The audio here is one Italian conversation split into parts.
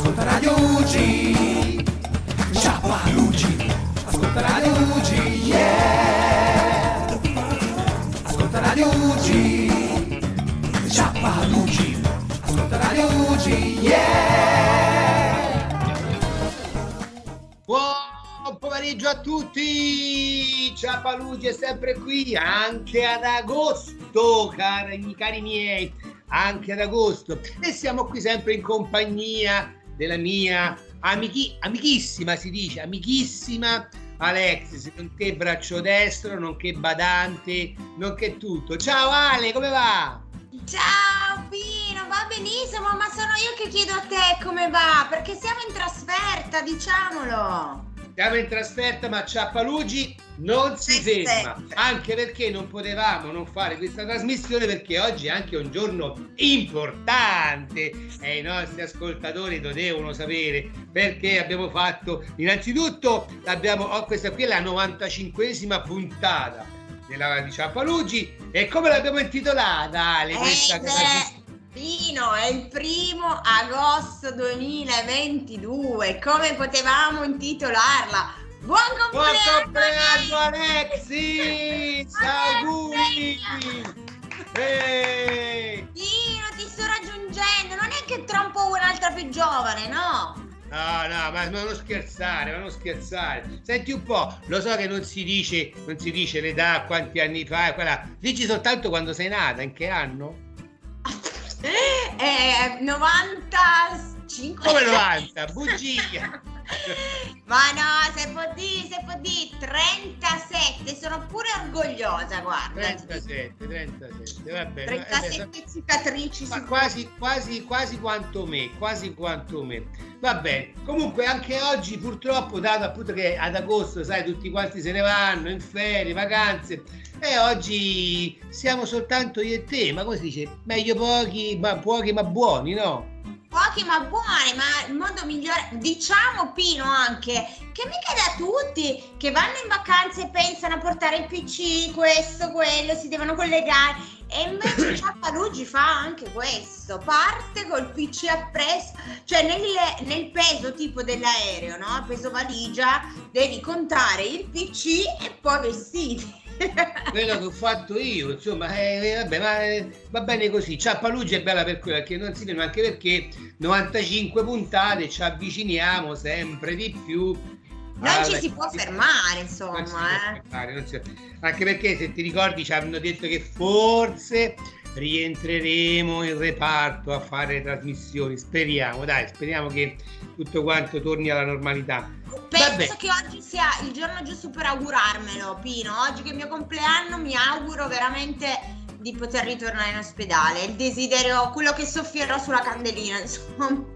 Ascolta Radio UG. Ciapa UG. Ascolta Radio UG. Yeah. Ascolta Radio UG. Ciapa UG. Ascolta Radio UG. Yeah. Buon pomeriggio a tutti! Ciao Palugi è sempre qui, anche ad agosto, cari, cari miei, anche ad agosto. E siamo qui sempre in compagnia della mia amichi, amichissima, si dice, amichissima Alexis, nonché braccio destro, nonché badante, nonché tutto. Ciao Ale, come va? Ciao Pino, va benissimo, ma sono io che chiedo a te come va, perché siamo in trasferta, diciamolo. Siamo in trasferta, ma Ciappalugi non si ferma, anche perché non potevamo non fare questa trasmissione perché oggi è anche un giorno importante. E i nostri ascoltatori lo devono sapere perché abbiamo fatto. Innanzitutto abbiamo oh, questa qui è la 95esima puntata della di Ciappalugi e come l'abbiamo intitolata Ale questa Ed trasmissione? è, il primo agosto 2022, come potevamo intitolarla? Buon Buon compleanno! compleanno Alexis! Auguri! Ehi! Pino, ti sto raggiungendo, non è che tra un po' un'altra più giovane, no? No, no, ma ma non scherzare, ma non scherzare. Senti un po', lo so che non si dice, non si dice l'età, quanti anni fa, quella. Dici soltanto quando sei nata, in che anno? Eh, 95 Come 90? Bugia! Ma no, se può dire, se può dire 37, sono pure orgogliosa, guarda. 37, 37, va bene. eh, 37 cicatrici Ma quasi, quasi, quasi quanto me, quasi quanto me. Va bene. Comunque anche oggi purtroppo, dato appunto che ad agosto, sai, tutti quanti se ne vanno in ferie, vacanze, e oggi siamo soltanto io e te, ma come si dice? Meglio pochi, ma pochi ma buoni, no? Pochi ma buoni, ma il modo migliore, diciamo Pino anche, che mica da tutti che vanno in vacanze e pensano a portare il PC, questo, quello, si devono collegare. E invece Ciappalugi fa anche questo, parte col PC appresso, cioè nel, nel peso tipo dell'aereo, no? Peso valigia, devi contare il PC e poi vestiti. Quello che ho fatto io, insomma, eh, vabbè, ma eh, va bene così. Ciappalugi è bella per quello perché non si ferma, anche perché 95 puntate ci avviciniamo sempre di più. Non alla- ci si può fermare, Non insomma, eh. fermare, non si- Anche perché se ti ricordi ci hanno detto che forse rientreremo in reparto a fare trasmissioni. Speriamo, dai, speriamo che tutto quanto torni alla normalità. Penso Vabbè. che oggi sia il giorno giusto per augurarmelo, Pino. Oggi che è il mio compleanno mi auguro veramente di poter ritornare in ospedale. Il desiderio, quello che soffierò sulla candelina, insomma.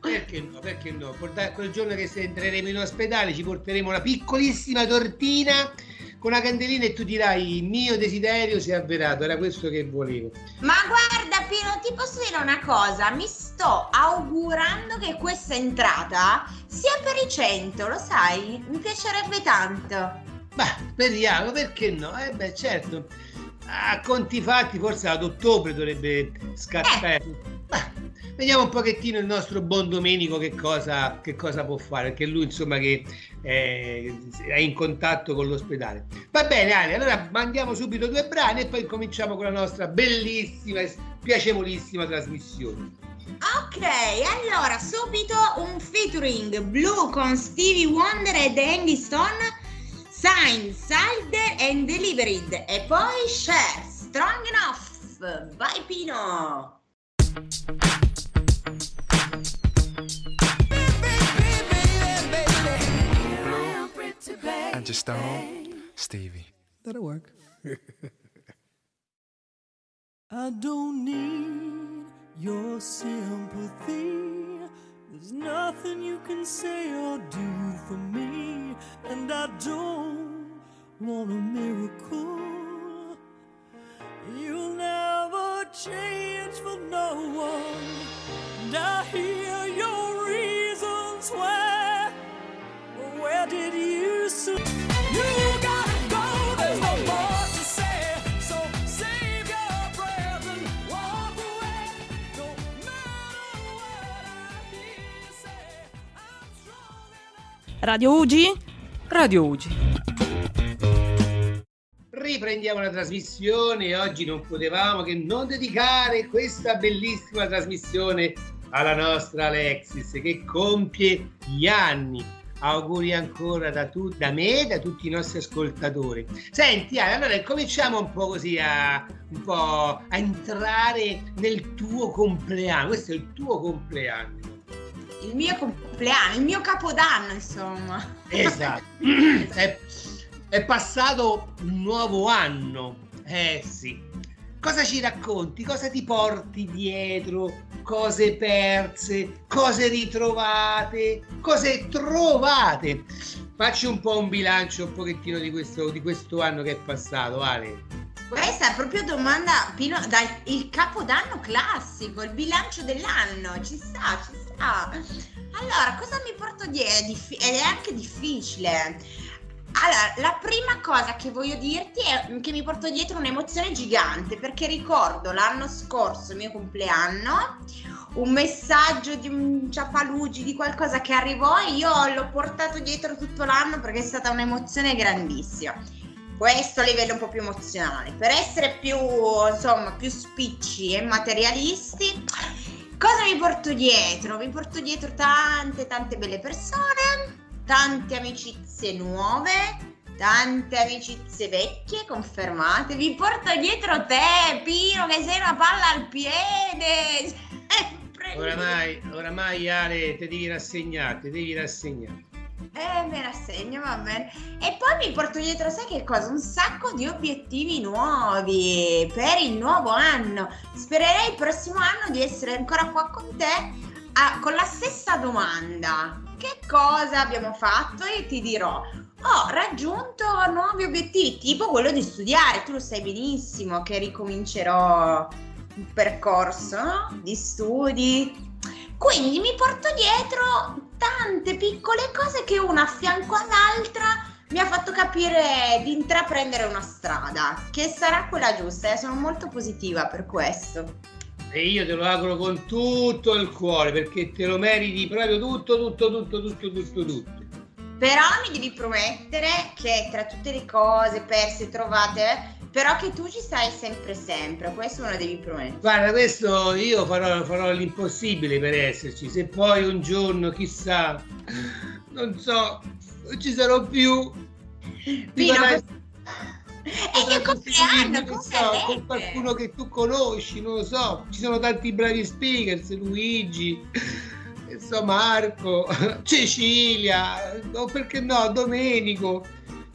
Perché no? Perché no? Quel giorno che se entreremo in ospedale ci porteremo una piccolissima tortina con una candelina e tu dirai il mio desiderio si è avverato, era questo che volevo. Ma guarda, Pino, ti posso dire una cosa? Mi sto augurando che questa entrata sia per i 100, lo sai? Mi piacerebbe tanto. Ma speriamo, perché no? Eh beh, certo. A conti fatti, forse ad ottobre dovrebbe scattare. Ma vediamo un pochettino il nostro buon Domenico che cosa, che cosa può fare, perché lui insomma che eh, è in contatto con l'ospedale. Va bene Ale, allora mandiamo subito due brani e poi cominciamo con la nostra bellissima e piacevolissima trasmissione. Ok, allora subito un featuring blu con Stevie Wonder ed Andy Stone, Signed, Signed and Delivered e poi Cher, Strong Enough. Vai Pino! And just Stone, Stevie. That'll work. I don't need your sympathy. There's nothing you can say or do for me, and I don't want a miracle. You'll never change for no one. And I hear your reasons why. Radio Ugi? Radio Ugi. Riprendiamo la trasmissione e oggi non potevamo che non dedicare questa bellissima trasmissione alla nostra Alexis che compie gli anni. Auguri ancora da, tu, da me e da tutti i nostri ascoltatori. Senti, allora cominciamo un po' così a, un po' a entrare nel tuo compleanno. Questo è il tuo compleanno. Il mio compleanno, il mio capodanno, insomma. Esatto. è, è passato un nuovo anno. Eh sì. Cosa ci racconti? Cosa ti porti dietro? Cose perse, cose ritrovate, cose trovate. Facci un po' un bilancio un pochettino di questo, di questo anno che è passato, Ale. Questa è proprio domanda, Pino, dal il capodanno classico, il bilancio dell'anno, ci sta, ci sta. Allora, cosa mi porto dietro? Ed è anche difficile. Allora, la prima cosa che voglio dirti è che mi porto dietro un'emozione gigante perché ricordo l'anno scorso, il mio compleanno, un messaggio di un ciapalugi, di qualcosa che arrivò e io l'ho portato dietro tutto l'anno perché è stata un'emozione grandissima. Questo a livello un po' più emozionale. Per essere più, insomma, più spicci e materialisti, cosa mi porto dietro? Mi porto dietro tante, tante belle persone, tante amicizie nuove, tante amicizie vecchie confermate. Vi porto dietro te, Pino, che sei una palla al piede. Sempre. Oramai, oramai Ale, ti devi rassegnare, ti devi rassegnare. Eh, me la segno, va bene. E poi mi porto dietro, sai che cosa? Un sacco di obiettivi nuovi per il nuovo anno. Spererei il prossimo anno di essere ancora qua con te ah, con la stessa domanda. Che cosa abbiamo fatto? E ti dirò, ho raggiunto nuovi obiettivi, tipo quello di studiare. Tu lo sai benissimo che ricomincerò un percorso no? di studi. Quindi mi porto dietro tante piccole cose che una a fianco all'altra mi ha fatto capire di intraprendere una strada, che sarà quella giusta e sono molto positiva per questo. E io te lo auguro con tutto il cuore perché te lo meriti proprio tutto, tutto, tutto, tutto, tutto, tutto. Però mi devi promettere che tra tutte le cose perse e trovate, però che tu ci stai sempre sempre, questo me lo devi promettere. Guarda, questo io farò, farò l'impossibile per esserci. Se poi un giorno, chissà, non so, non ci sarò più. Pino, farai- E che compleanno, non come so, con sarebbe? qualcuno che tu conosci, non lo so. Ci sono tanti bravi speakers, Luigi, Marco, Cecilia, o perché no, Domenico.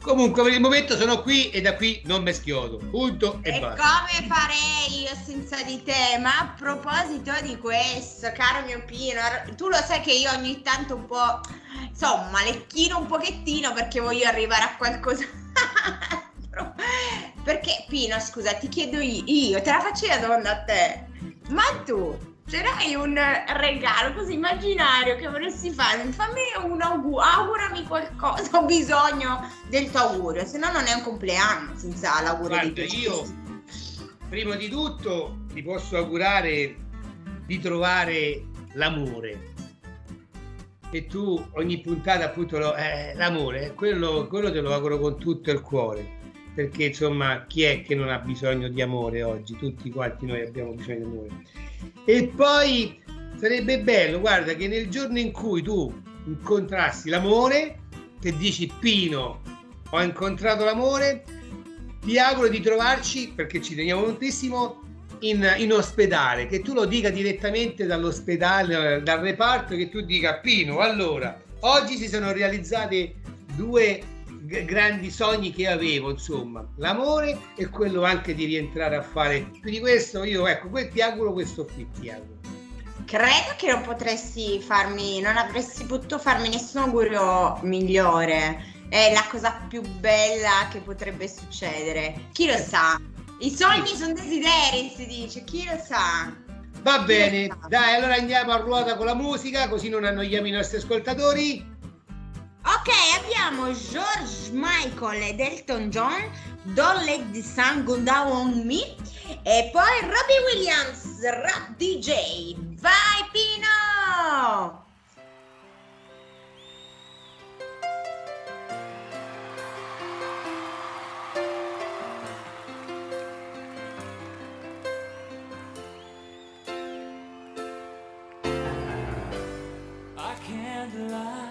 Comunque per il momento sono qui e da qui non mi schiodo. Punto e, E basta. come farei io senza di te? Ma a proposito di questo, caro mio Pino, tu lo sai che io ogni tanto un po', insomma, lecchino un pochettino perché voglio arrivare a qualcosa. perché Pino, scusa, ti chiedo io, te la faccio la domanda a te. Ma tu c'erai un regalo così immaginario che vorresti fare? Fammi un augurio, augurami qualcosa, ho bisogno del tuo augurio, se no non è un compleanno senza l'augurio di Guarda, te. io prima di tutto ti posso augurare di trovare l'amore. E tu ogni puntata appunto lo- eh, l'amore, quello, quello te lo auguro con tutto il cuore. Perché insomma, chi è che non ha bisogno di amore oggi? Tutti quanti noi abbiamo bisogno di amore. E poi sarebbe bello, guarda, che nel giorno in cui tu incontrassi l'amore, che dici Pino, ho incontrato l'amore, ti auguro di trovarci, perché ci teniamo moltissimo, in, in ospedale, che tu lo dica direttamente dall'ospedale, dal reparto, che tu dica Pino, allora, oggi si sono realizzati due grandi sogni che avevo, insomma, l'amore e quello anche di rientrare a fare. Più di questo, io ecco, ti auguro questo qui, ti auguro. Credo che non potresti farmi, non avresti potuto farmi nessun augurio migliore. È la cosa più bella che potrebbe succedere. Chi lo sa? I sogni sono desideri, si dice. Chi lo sa? Va bene, dai, allora andiamo a ruota con la musica, così non annoiamo i nostri ascoltatori. Ok, abbiamo George Michael ed Elton John, Don't Let the Sun Go Down on Me e poi Robbie Williams, Rap DJ. Vai Pino! I can't lie.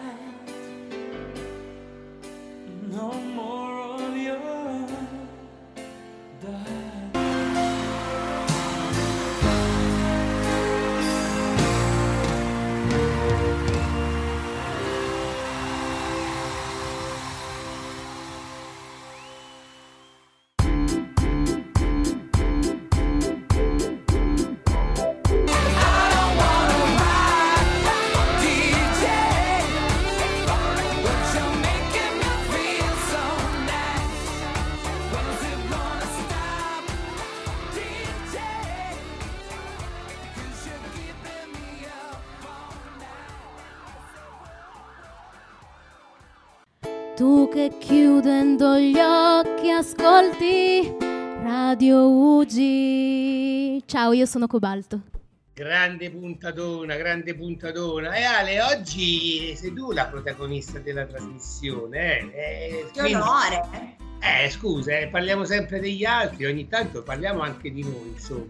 Che chiudendo gli occhi ascolti Radio Ugi. Ciao, io sono Cobalto. Grande puntatona, grande puntatona. E Ale, oggi sei tu la protagonista della trasmissione. Eh? Eh, Che quindi- onore. Eh, scusa, eh, parliamo sempre degli altri, ogni tanto parliamo anche di noi, insomma.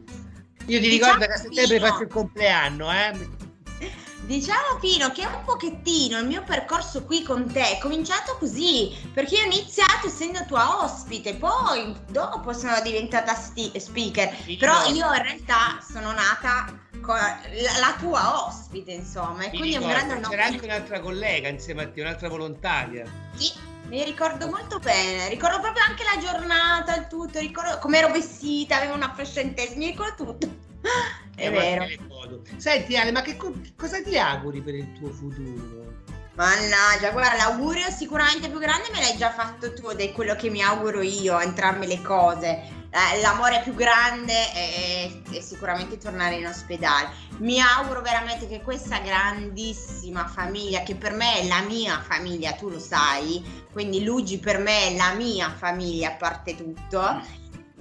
Io ti Diciamo ricordo che a settembre Pino. faccio il compleanno, eh? Diciamo Pino che un pochettino il mio percorso qui con te è cominciato così, perché io ho iniziato essendo tua ospite, poi dopo sono diventata sti- speaker, Pino. però io in realtà sono nata con la, la tua ospite, insomma, e Mi quindi è un ricordo, grande C'era onore. anche un'altra collega insieme a te, un'altra volontaria. Sì, mi ricordo molto bene, ricordo proprio anche la giornata, il tutto, ricordo come ero vestita, avevo una fascia in testa, mi ricordo tutto. È Abbiamo vero. Senti Ale, ma che co- cosa ti auguri per il tuo futuro? Mannaggia, guarda, l'augurio sicuramente più grande me l'hai già fatto tu ed è quello che mi auguro io, entrambe le cose. Eh, L'amore più grande è, è sicuramente tornare in ospedale. Mi auguro veramente che questa grandissima famiglia, che per me è la mia famiglia, tu lo sai, quindi Luigi per me è la mia famiglia a parte tutto.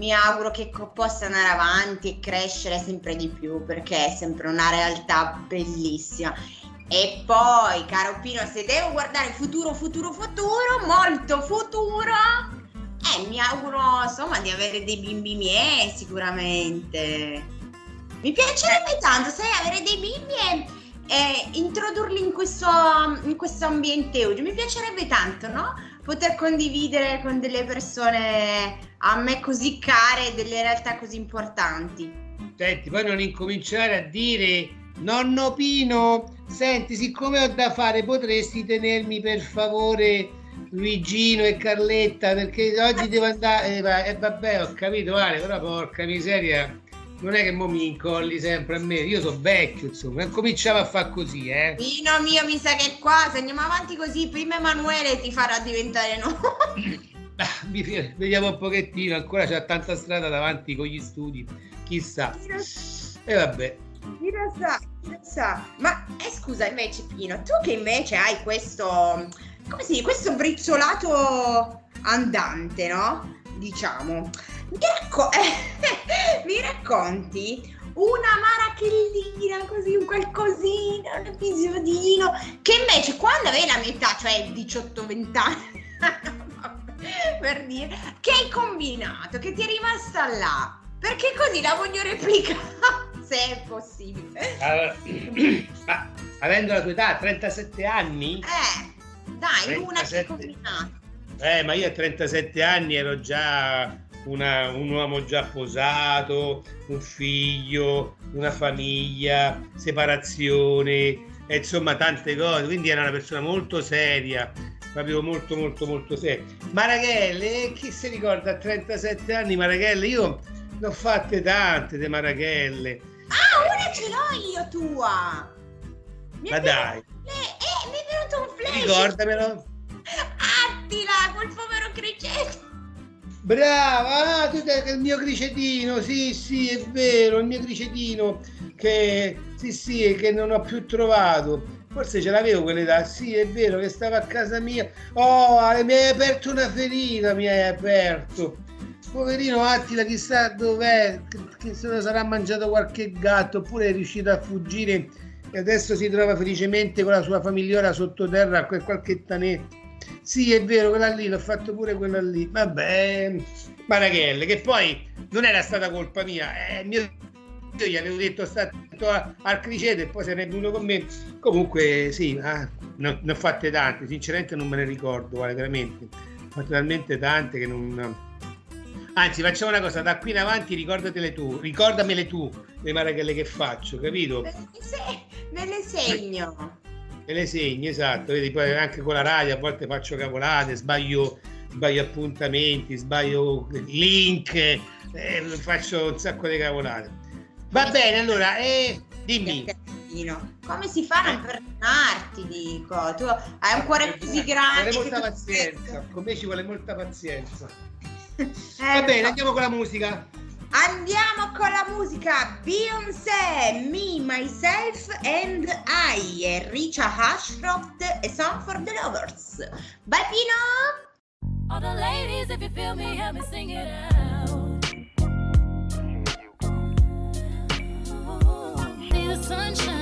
Mi auguro che possa andare avanti e crescere sempre di più perché è sempre una realtà bellissima. E poi, caro Pino, se devo guardare futuro, futuro, futuro, molto futuro, eh, mi auguro insomma di avere dei bimbi miei sicuramente. Mi piacerebbe tanto, sai, avere dei bimbi e, e introdurli in questo, in questo ambiente oggi. Mi piacerebbe tanto, no? Poter condividere con delle persone a me così care delle realtà così importanti. Senti, poi non incominciare a dire nonno Pino, senti, siccome ho da fare, potresti tenermi per favore Luigino e Carletta, perché oggi devo andare. E va- eh, vabbè, ho capito, vale, però porca miseria, non è che mo mi incolli sempre a me, io sono vecchio, insomma, cominciamo a fare così, eh. Pino mio, mi sa che qua, se andiamo avanti così, prima Emanuele ti farà diventare noi. Ah, Vediamo un pochettino, ancora c'è tanta strada davanti con gli studi, chissà. E vabbè. Chi lo sa, chi lo sa. Ma eh, scusa invece Pino, tu che invece hai questo, come si dice, questo brizzolato andante, no? Diciamo. Mi, racco- mi racconti una marachellina, così un qualcosina, un episodino, che invece quando avevi la mia età, cioè 18-20 anni, per dire, che hai combinato, che ti è rimasta là, perché così la voglio replicare, se è possibile. Allora, ma avendo la tua età, 37 anni? Eh, dai, una che hai 37. combinato. Eh, ma io a 37 anni ero già una- un uomo già sposato, un figlio, una famiglia, separazione, e insomma tante cose, quindi era una persona molto seria, proprio molto molto molto seria. Marachelle, chi si ricorda a 37 anni Marachelle? Io ne ho fatte tante di Marachelle, Ah, una ce l'ho io tua! Mi ma venuto- dai, Eh, eh, mi è venuto un flash! ricordamelo. Attila, quel povero criceto! Brava, ah, tu sei il mio cricetino, sì, sì, è vero, il mio cricetino che sì, sì, che non ho più trovato. Forse ce l'avevo quell'età, sì, è vero che stava a casa mia. Oh, mi hai aperto una ferita, mi hai aperto. Poverino Attila, chissà dov'è, che, se lo sarà mangiato qualche gatto, oppure è riuscito a fuggire e adesso si trova felicemente con la sua famigliola sottoterra a qualche tanetto. Sì, è vero, quella lì, l'ho fatto pure quella lì. Vabbè, Marachelle, che poi non era stata colpa mia, è mio io gli avevo detto sta attento a- al criceto e poi se ne è venuto con me. Comunque, sì, ah, ne ho, ne ho fatte tante, sinceramente non me ne ricordo, guarda, veramente. Ho fatte talmente tante che non... Anzi, facciamo una cosa, da qui in avanti ricordatele tu, ricordamele tu, le marachelle che faccio, capito? Me le segno. E le segni, esatto, vedi, poi anche con la radio a volte faccio cavolate, sbaglio, sbaglio appuntamenti, sbaglio link, eh, faccio un sacco di cavolate. Va bene, allora, eh, dimmi. Come si fa a non perdonarti, dico? Tu hai un cuore così grande. Ci vuole molta pazienza, con me ci vuole molta pazienza. Eh, Va bene, andiamo con la musica. Andiamo con la musica Beyoncé, Me, Myself and I, Richa Ashcroft, A Song for the Lovers. Bye Pino! All the ladies, if you feel me, help me sing it out. Need the sunshine,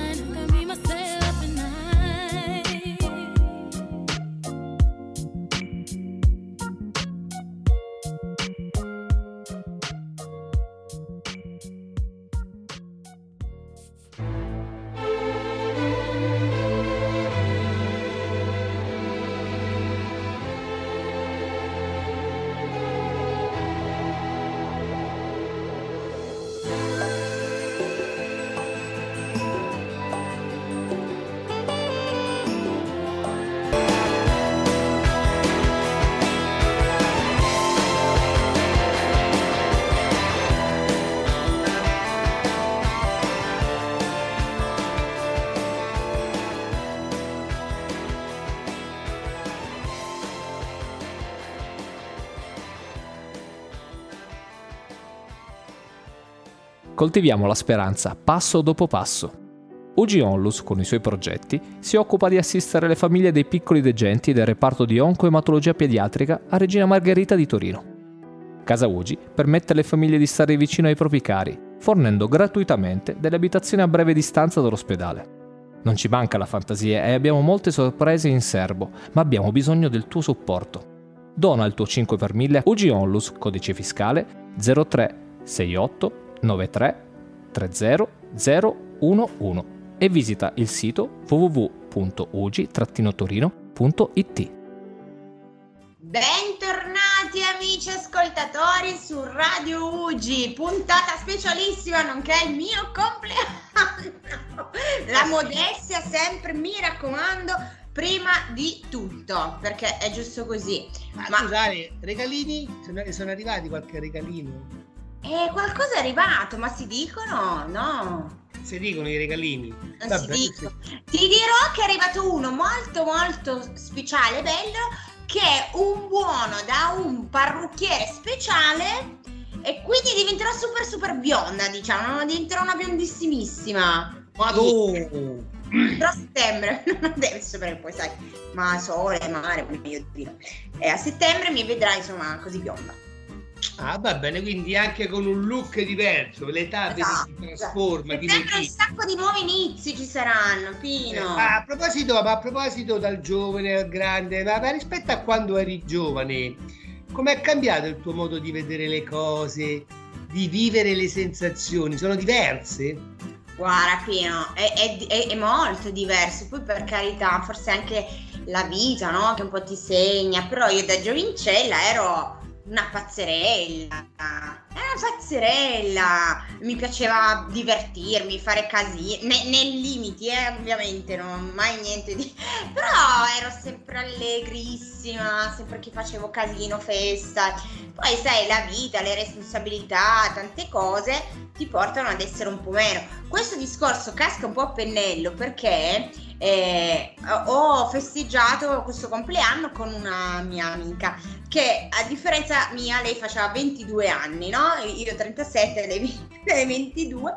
Coltiviamo la speranza passo dopo passo. UG Onlus, con i suoi progetti, si occupa di assistere le famiglie dei piccoli degenti del reparto di oncoematologia pediatrica a Regina Margherita di Torino. Casa UGI permette alle famiglie di stare vicino ai propri cari, fornendo gratuitamente delle abitazioni a breve distanza dall'ospedale. Non ci manca la fantasia e abbiamo molte sorprese in serbo, ma abbiamo bisogno del tuo supporto. Dona il tuo 5 per 1000 a UG Onlus, codice fiscale 0368 93 30 011 e visita il sito www.ugi-torino.it. Bentornati amici ascoltatori su Radio Ugi, puntata specialissima nonché il mio compleanno. La modestia sempre, mi raccomando, prima di tutto, perché è giusto così. Ma, Ma scusate, regalini? Sono, sono arrivati qualche regalino? Eh, qualcosa è arrivato, ma si dicono? No. Si dicono i regalini. Non Vabbè, si dicono. Ti dirò che è arrivato uno molto molto speciale, bello, che è un buono da un parrucchiere speciale e quindi diventerò super super bionda, diciamo, diventerò una biondissimissima. Madonna! Però a settembre, non adesso perché poi sai, ma sole, mare, meglio di no. E a settembre mi vedrai insomma così bionda. Ah, va bene, quindi anche con un look diverso, l'età Esatto, si trasforma. Settembre un diventi- sacco di nuovi inizi ci saranno, Eh, Pino. ma a proposito, a proposito dal giovane al grande, ma, ma rispetto a quando eri giovane, com'è cambiato il tuo modo di vedere le cose, di vivere le sensazioni? Sono diverse? Guarda Pino, è, è- è- è molto diverso, poi per carità, forse anche la vita, no? Che un po' ti segna, però io da giovincella ero una pazzerella, era una pazzerella, mi piaceva divertirmi, fare casini, ne- nei limiti, eh, ovviamente, non mai niente di... però ero sempre allegrissima, sempre che facevo casino, festa, poi sai, la vita, le responsabilità, tante cose ti portano ad essere un po' meno. Questo discorso casca un po' a pennello perché eh, ho festeggiato questo compleanno con una mia amica che a differenza mia lei faceva 22 anni, no? Io 37, lei lei 22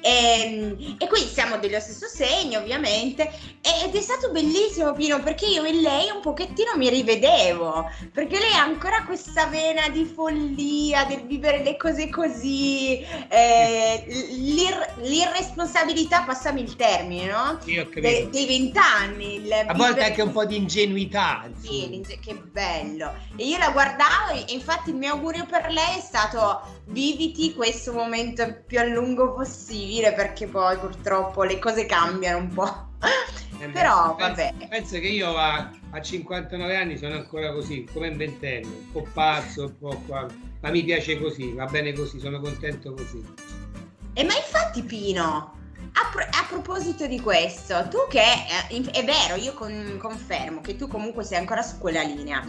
e, e quindi siamo dello stesso segno ovviamente ed è stato bellissimo Pino perché io in lei un pochettino mi rivedevo perché lei ha ancora questa vena di follia del vivere le cose così eh, l'ir- l'irresponsabilità passami il termine no? Io ho De- dei vent'anni A volte anche un po' di ingenuità. sì, che bello. E io la guardavo e infatti il mio augurio per lei è stato viviti questo momento più a lungo possibile perché poi purtroppo le cose cambiano un po'. Eh, Però, pensa- vabbè. Pensa che io a, a 59 anni sono ancora così, come un ventenne, un po' pazzo, un po' qua. Ma mi piace così, va bene così, sono contento così. E ma infatti Pino, a, pro- a proposito di questo, tu che eh, è vero, io con- confermo che tu comunque sei ancora su quella linea,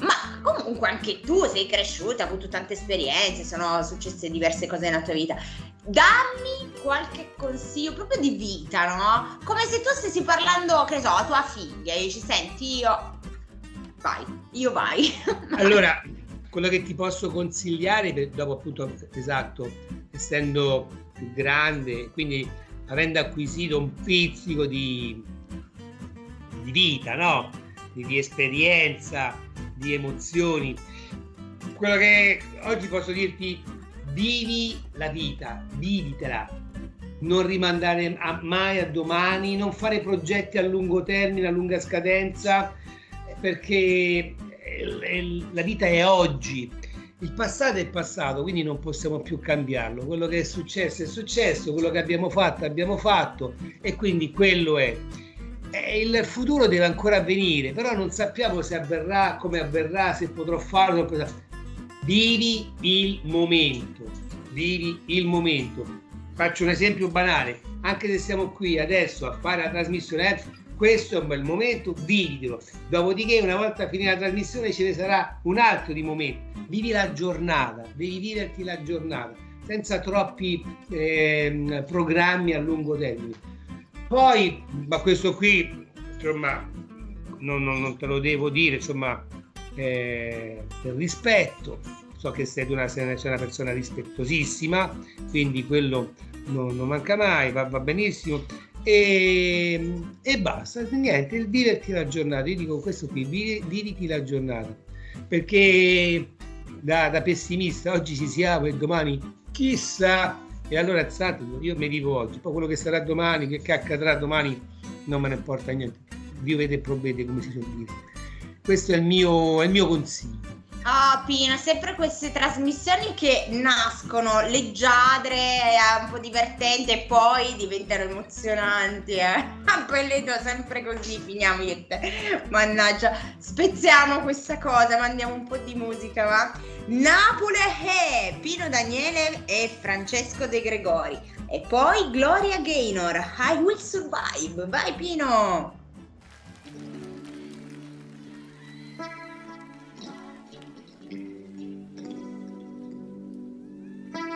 ma comunque anche tu sei cresciuta, hai avuto tante esperienze, sono successe diverse cose nella tua vita. Dammi qualche consiglio proprio di vita, no? Come se tu stessi parlando, che so, a tua figlia e dici, senti, io vai, io vai. Allora, quello che ti posso consigliare, dopo appunto, esatto, essendo più grande, quindi avendo acquisito un pizzico di, di vita, no? Di, di esperienza, di emozioni, quello che oggi posso dirti, vivi la vita, vivitela. Non rimandare mai a domani, non fare progetti a lungo termine, a lunga scadenza, perché eh, la vita è oggi. Il passato è passato, quindi non possiamo più cambiarlo. Quello che è successo è successo, quello che abbiamo fatto abbiamo fatto e quindi quello è. E il futuro deve ancora avvenire, però non sappiamo se avverrà, come avverrà, se potrò farlo. Vivi il momento, vivi il momento. Faccio un esempio banale, anche se siamo qui adesso a fare la trasmissione, eh, questo è un bel momento, vivitelo. Dopodiché, una volta finita la trasmissione, ce ne sarà un altro di momento. Vivi la giornata, devi viverti la giornata, senza troppi ehm, programmi a lungo termine. Poi, ma questo qui, insomma, non, non- non te lo devo dire, insomma, eh, per rispetto. So che sei una- sei una persona rispettosissima, quindi quello non, non manca mai, va, va benissimo. E, e basta, niente, viverti la giornata. Io dico questo qui, vivi- viviti la giornata. Perché da, da pessimista oggi ci siamo e domani chissà. E allora alzatevi, io mi vivo oggi, poi quello che sarà domani, che, che accadrà domani, non me ne importa niente. Vivete e provvede come si suol dire. Questo è il mio, è il mio consiglio. Oh Pino, sempre queste trasmissioni che nascono leggiadre, eh, un po' divertenti e poi diventano emozionanti, eh. Poi le do sempre così, finiamo io e te. Mannaggia, spezziamo questa cosa, mandiamo un po' di musica, va? Napoli è Pino Daniele e Francesco De Gregori. E poi Gloria Gaynor, I Will Survive. Vai Pino!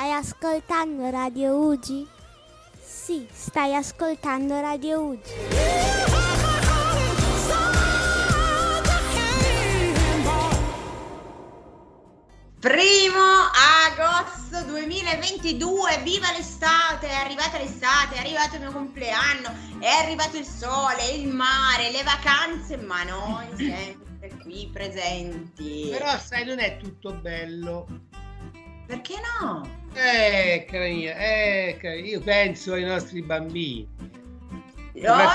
Stai ascoltando Radio Ugi? Sì, stai ascoltando Radio Ugi. Primo agosto 2022, viva l'estate, è arrivata l'estate, è arrivato il mio compleanno, è arrivato il sole, il mare, le vacanze, ma noi sempre qui presenti. Però sai, non è tutto bello. Perché no? Eh, cara mia, eh, cara- io penso ai nostri bambini. Loro?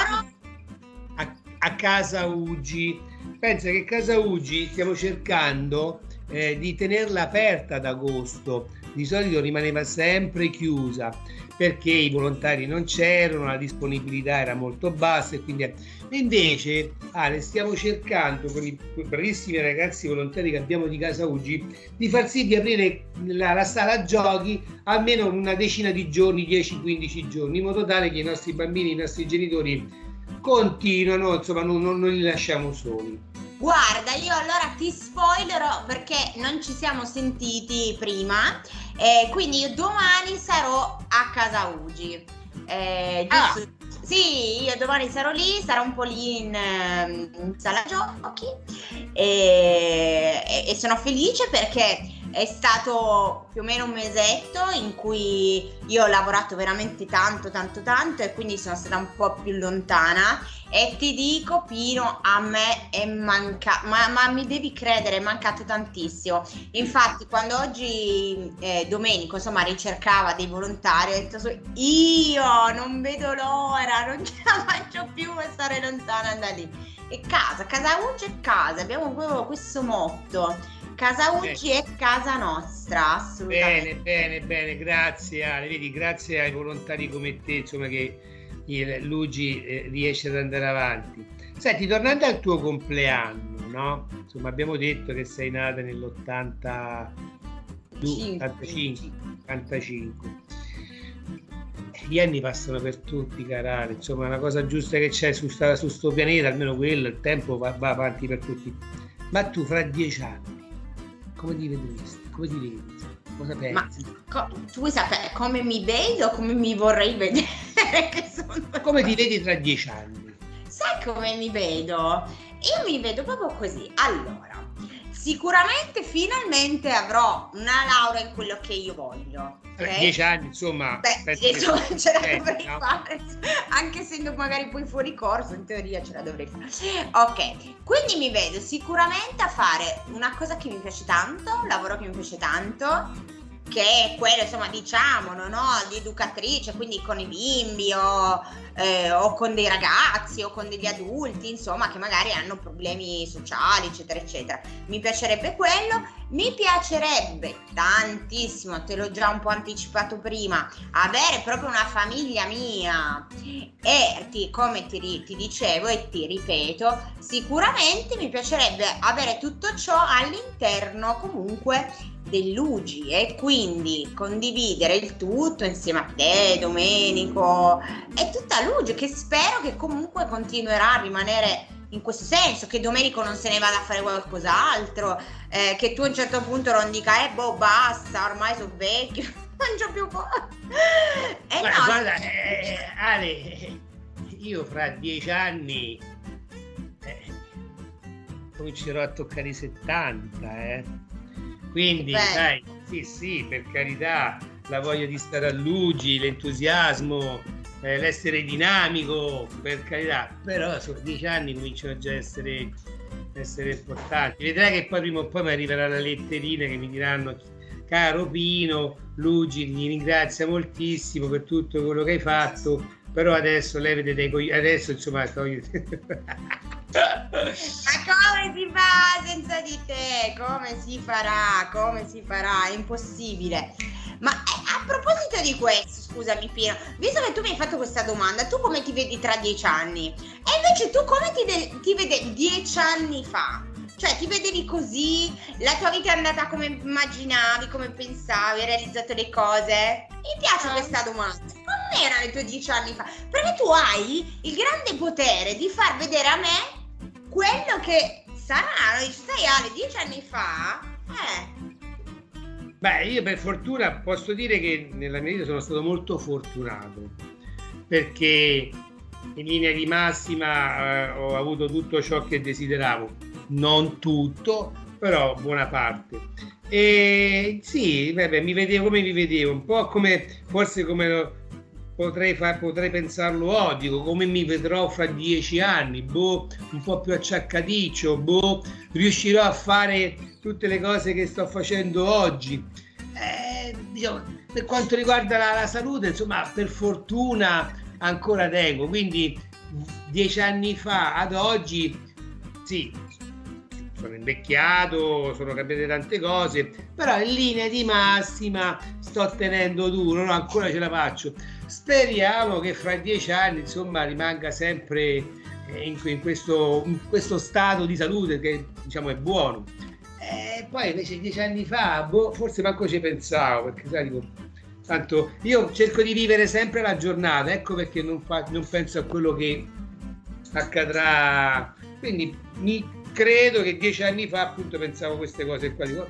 A, a casa Ugi. Pensa che casa Ugi stiamo cercando eh, di tenerla aperta ad agosto. Di solito rimaneva sempre chiusa. Perché i volontari non c'erano, la disponibilità era molto bassa e quindi invece Ale stiamo cercando con i bravissimi ragazzi volontari che abbiamo di Casa Ugi di far sì di aprire la, la sala giochi almeno una decina di giorni, 10-15 giorni, in modo tale che i nostri bambini, i nostri genitori continuano, insomma non, non- non li lasciamo soli. Guarda, io allora ti spoilerò perché non ci siamo sentiti prima, eh, quindi io domani sarò a casa Ugi. Eh, giusto- Sì, io domani sarò lì, sarò un po' lì in, ehm, in sala giochi e- e sono felice perché è stato più o meno un mesetto in cui io ho lavorato veramente tanto, tanto, tanto e quindi sono stata un po' più lontana e ti dico Pino, a me è mancato, ma, ma mi devi credere, è mancato tantissimo. Infatti quando oggi eh, Domenico insomma ricercava dei volontari ho detto io non vedo l'ora, non ce la faccio più a stare lontana da lì. E casa, casa Uggi è casa, abbiamo proprio questo motto. Casa Uggi è casa nostra, assolutamente. Bene, bene, bene, grazie Ale, vedi, grazie ai volontari come te, insomma, che il Luigi eh, riesce ad andare avanti. Senti, tornando al tuo compleanno, no? Insomma, abbiamo detto che sei nata nell'80 85, 85. Gli anni passano per tutti, carale, insomma, è una cosa giusta che c'è su, su sto pianeta, almeno quello, il tempo va, va avanti per tutti. Ma tu fra dieci anni, come ti vedresti? Come ti vedi? Cosa Ma pensi? co- tu vuoi sapere come mi vedo o come mi vorrei vedere? Sono Come ti vedi tra dieci anni? Sai come mi vedo? Io mi vedo proprio così. Allora, sicuramente finalmente avrò una laurea in quello che io voglio. Tra ok? dieci anni, insomma, Beh, che- insomma, ce la eh, dovrei no? fare, anche essendo magari poi fuori corso, in teoria ce la dovrei fare. Ok, quindi mi vedo sicuramente a fare una cosa che mi piace tanto, un lavoro che mi piace tanto, che è quello, insomma, diciamolo, no? Di educatrice, quindi con i bimbi o, eh, o con dei ragazzi o con degli adulti, insomma, che magari hanno problemi sociali, eccetera, eccetera. Mi piacerebbe quello. Mi piacerebbe tantissimo, te l'ho già un po' anticipato prima, avere proprio una famiglia mia. E ti- come ti, ti dicevo e ti ripeto, sicuramente mi piacerebbe avere tutto ciò all'interno comunque dell'UGI e quindi condividere il tutto insieme a te, Domenico e tutta l'UGI che spero che comunque continuerà a rimanere in questo senso, che Domenico non se ne vada a fare qualcos'altro, eh, che tu a un certo punto non dica eh boh basta, ormai sono vecchio, non c'ho più po'. Eh Guarda, no, guarda, eh, Ale, io fra dieci anni eh, comincerò a toccare i 70, eh. Quindi, sai, sì, sì, per carità, la voglia di stare a luci, l'entusiasmo, eh, l'essere dinamico, per carità, però sono dieci anni cominciano già a essere, essere importanti. Vedrai che poi prima o poi mi arriverà la letterina che mi diranno caro Pino, Luigi ti ringrazia moltissimo per tutto quello che hai fatto, però adesso levate dei coglioni, adesso insomma togli... Ma come si fa senza di te? Come si farà? Come si farà? È impossibile. Ma eh, a proposito di questo, scusami Pino, visto che tu mi hai fatto questa domanda, tu come ti vedi tra dieci anni? E invece tu come ti, de- ti vedevi dieci anni fa? Cioè ti vedevi così? La tua vita è andata come immaginavi, come pensavi, hai realizzato le cose? Mi piace questa domanda. Come erano i tuoi dieci anni fa? Perché tu hai il grande potere di far vedere a me quello che saranno, dici, sai Ale, dieci anni fa, eh, Beh, io per fortuna posso dire che nella mia vita sono stato molto fortunato perché in linea di massima eh, ho avuto tutto ciò che desideravo, non tutto, però buona parte. E sì, vabbè, mi vedevo come mi vedevo, un po' come forse come lo- potrei, fa- potrei pensarlo oggi, dico, come mi vedrò fra dieci anni, boh, un po' più acciaccaticcio, boh, riuscirò a fare tutte le cose che sto facendo oggi. Eh, diciamo, per quanto riguarda la, la salute, insomma, per fortuna ancora tengo, quindi dieci anni fa ad oggi, sì, sono invecchiato, sono cambiate tante cose, però in linea di massima sto tenendo duro, no? ancora ce la faccio. Speriamo che fra dieci anni insomma rimanga sempre eh, in, questo, in questo stato di salute che diciamo è buono. E poi invece dieci anni fa, boh, forse manco ci pensavo, perché sai, dico, tanto io cerco di vivere sempre la giornata, ecco perché non, fa- non penso a quello che accadrà. Quindi mi credo che dieci anni fa appunto pensavo queste cose qua, dico,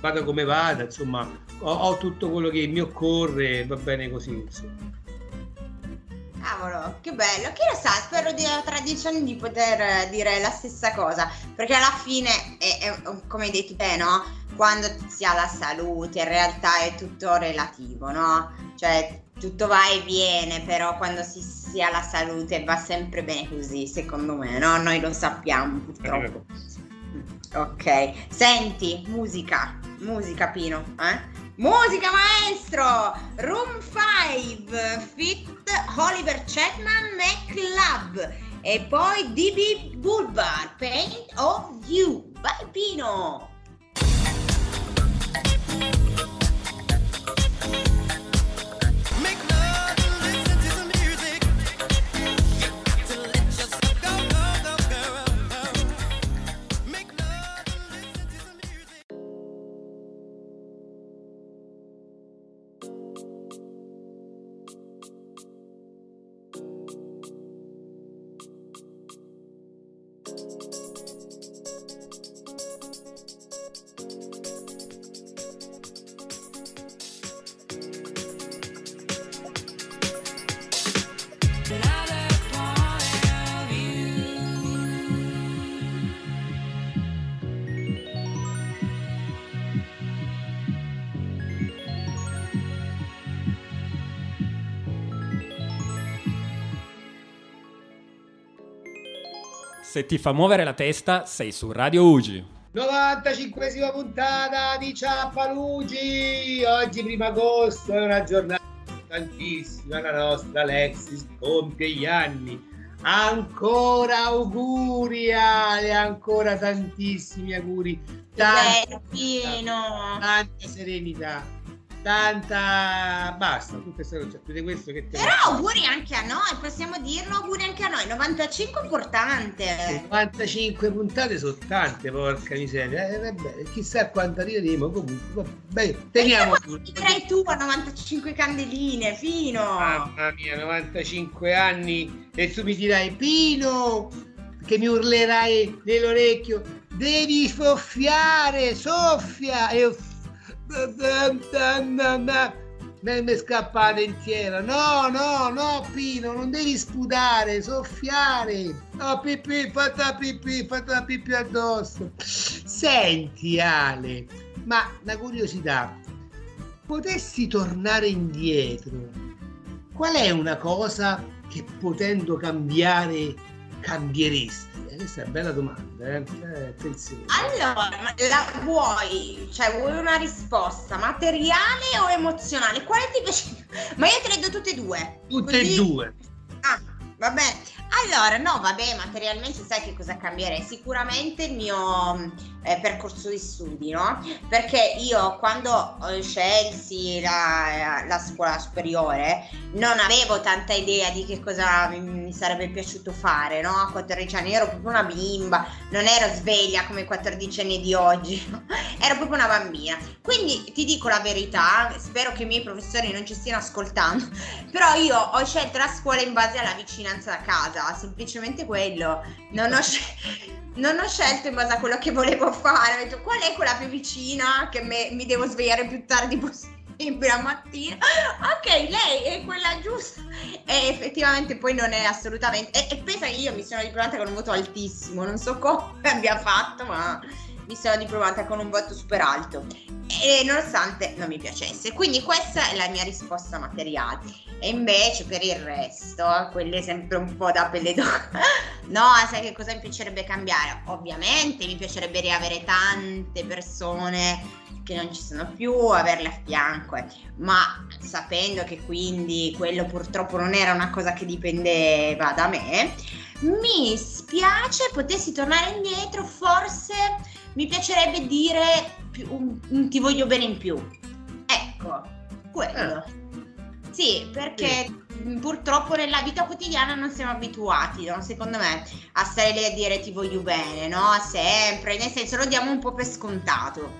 vada come vada, insomma, ho, ho tutto quello che mi occorre, va bene così. insomma. Cavolo, che bello. Chi lo sa, spero di, tra dieci anni di poter eh, dire la stessa cosa. Perché alla fine, è, è, come hai detto te, no? Quando si ha la salute, in realtà è tutto relativo, no? Cioè, tutto va e viene, però quando si, si ha la salute va sempre bene così, secondo me, no? Noi lo sappiamo, purtroppo. Ok, senti, musica, musica Pino, eh? Musica maestro! Room 5, Fit Oliver Chapman McClub e poi DB Bulbar, Paint of You. Vai Pino! Se ti fa muovere la testa, sei su Radio Ugi. 95esima puntata di Ciappalugi! Oggi primo agosto è una giornata tantissima, la nostra Alexis compie gli anni. Ancora auguri Ale, ancora tantissimi auguri. Tanta, tanta serenità, tanta... basta, tutte queste cose, più di questo che te Però auguri anche a noi, possiamo dirlo, auguri anche a noi. 95 è importante. 55 puntate sono tante, porca miseria. Eh, vabbè, chissà quanto arriveremo. Comunque, vabbè, teniamo tutto. Direi tu a 95 candeline, Pino. Mamma mia, 95 anni e tu mi dirai Pino che mi urlerai nell'orecchio devi soffiare, soffia e mi scappate intera no no no Pino non devi sputare soffiare. No pipì fatta pipì fatta pipì addosso. Senti Ale ma la curiosità potessi tornare indietro qual è una cosa che potendo cambiare cambieresti? Questa è una bella domanda, eh? Eh, attenzione. Allora, ma la vuoi? Cioè, vuoi una risposta materiale o emozionale? Quale ti piace? Ma io te le do tutte e due. Tutte e Così- due. Ah, vabbè. Allora, no, vabbè, materialmente sai che cosa cambierei? Sicuramente il mio eh, percorso di studi, no? Perché io quando scelsi la, la scuola superiore non avevo tanta idea di che cosa mi, mi sarebbe piaciuto fare, no? A 14 anni ero proprio una bimba, non ero sveglia come i 14 anni di oggi, no? ero proprio una bambina. Quindi ti dico la verità, spero che i miei professori non ci stiano ascoltando, però io ho scelto la scuola in base alla vicinanza da casa, semplicemente quello. Non ho, scel- non ho scelto in base a quello che volevo fare. Ho detto qual è quella più vicina che me- mi devo svegliare più tardi possibile la mattina. Ok, lei è quella giusta. E effettivamente poi non è assolutamente. E, e pensa che io mi sono diplomata con un voto altissimo. Non so come abbia fatto, ma mi sono diplomata con un voto super alto. E nonostante non mi piacesse. Quindi questa è la mia risposta materiale. E invece per il resto, quelle sempre un po' da pelle. No, sai che cosa mi piacerebbe cambiare? Ovviamente mi piacerebbe riavere tante persone che non ci sono più, averle a fianco, eh. ma sapendo che quindi quello purtroppo non era una cosa che dipendeva da me, mi spiace, potessi tornare indietro, forse mi piacerebbe dire più- un, un ti voglio bene in più. Ecco, quello. Sì, perché mh, purtroppo nella vita quotidiana non siamo abituati, no? secondo me, a stare lì a dire ti voglio bene, no? Sempre, nel senso lo diamo un po' per scontato.